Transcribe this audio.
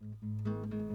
Música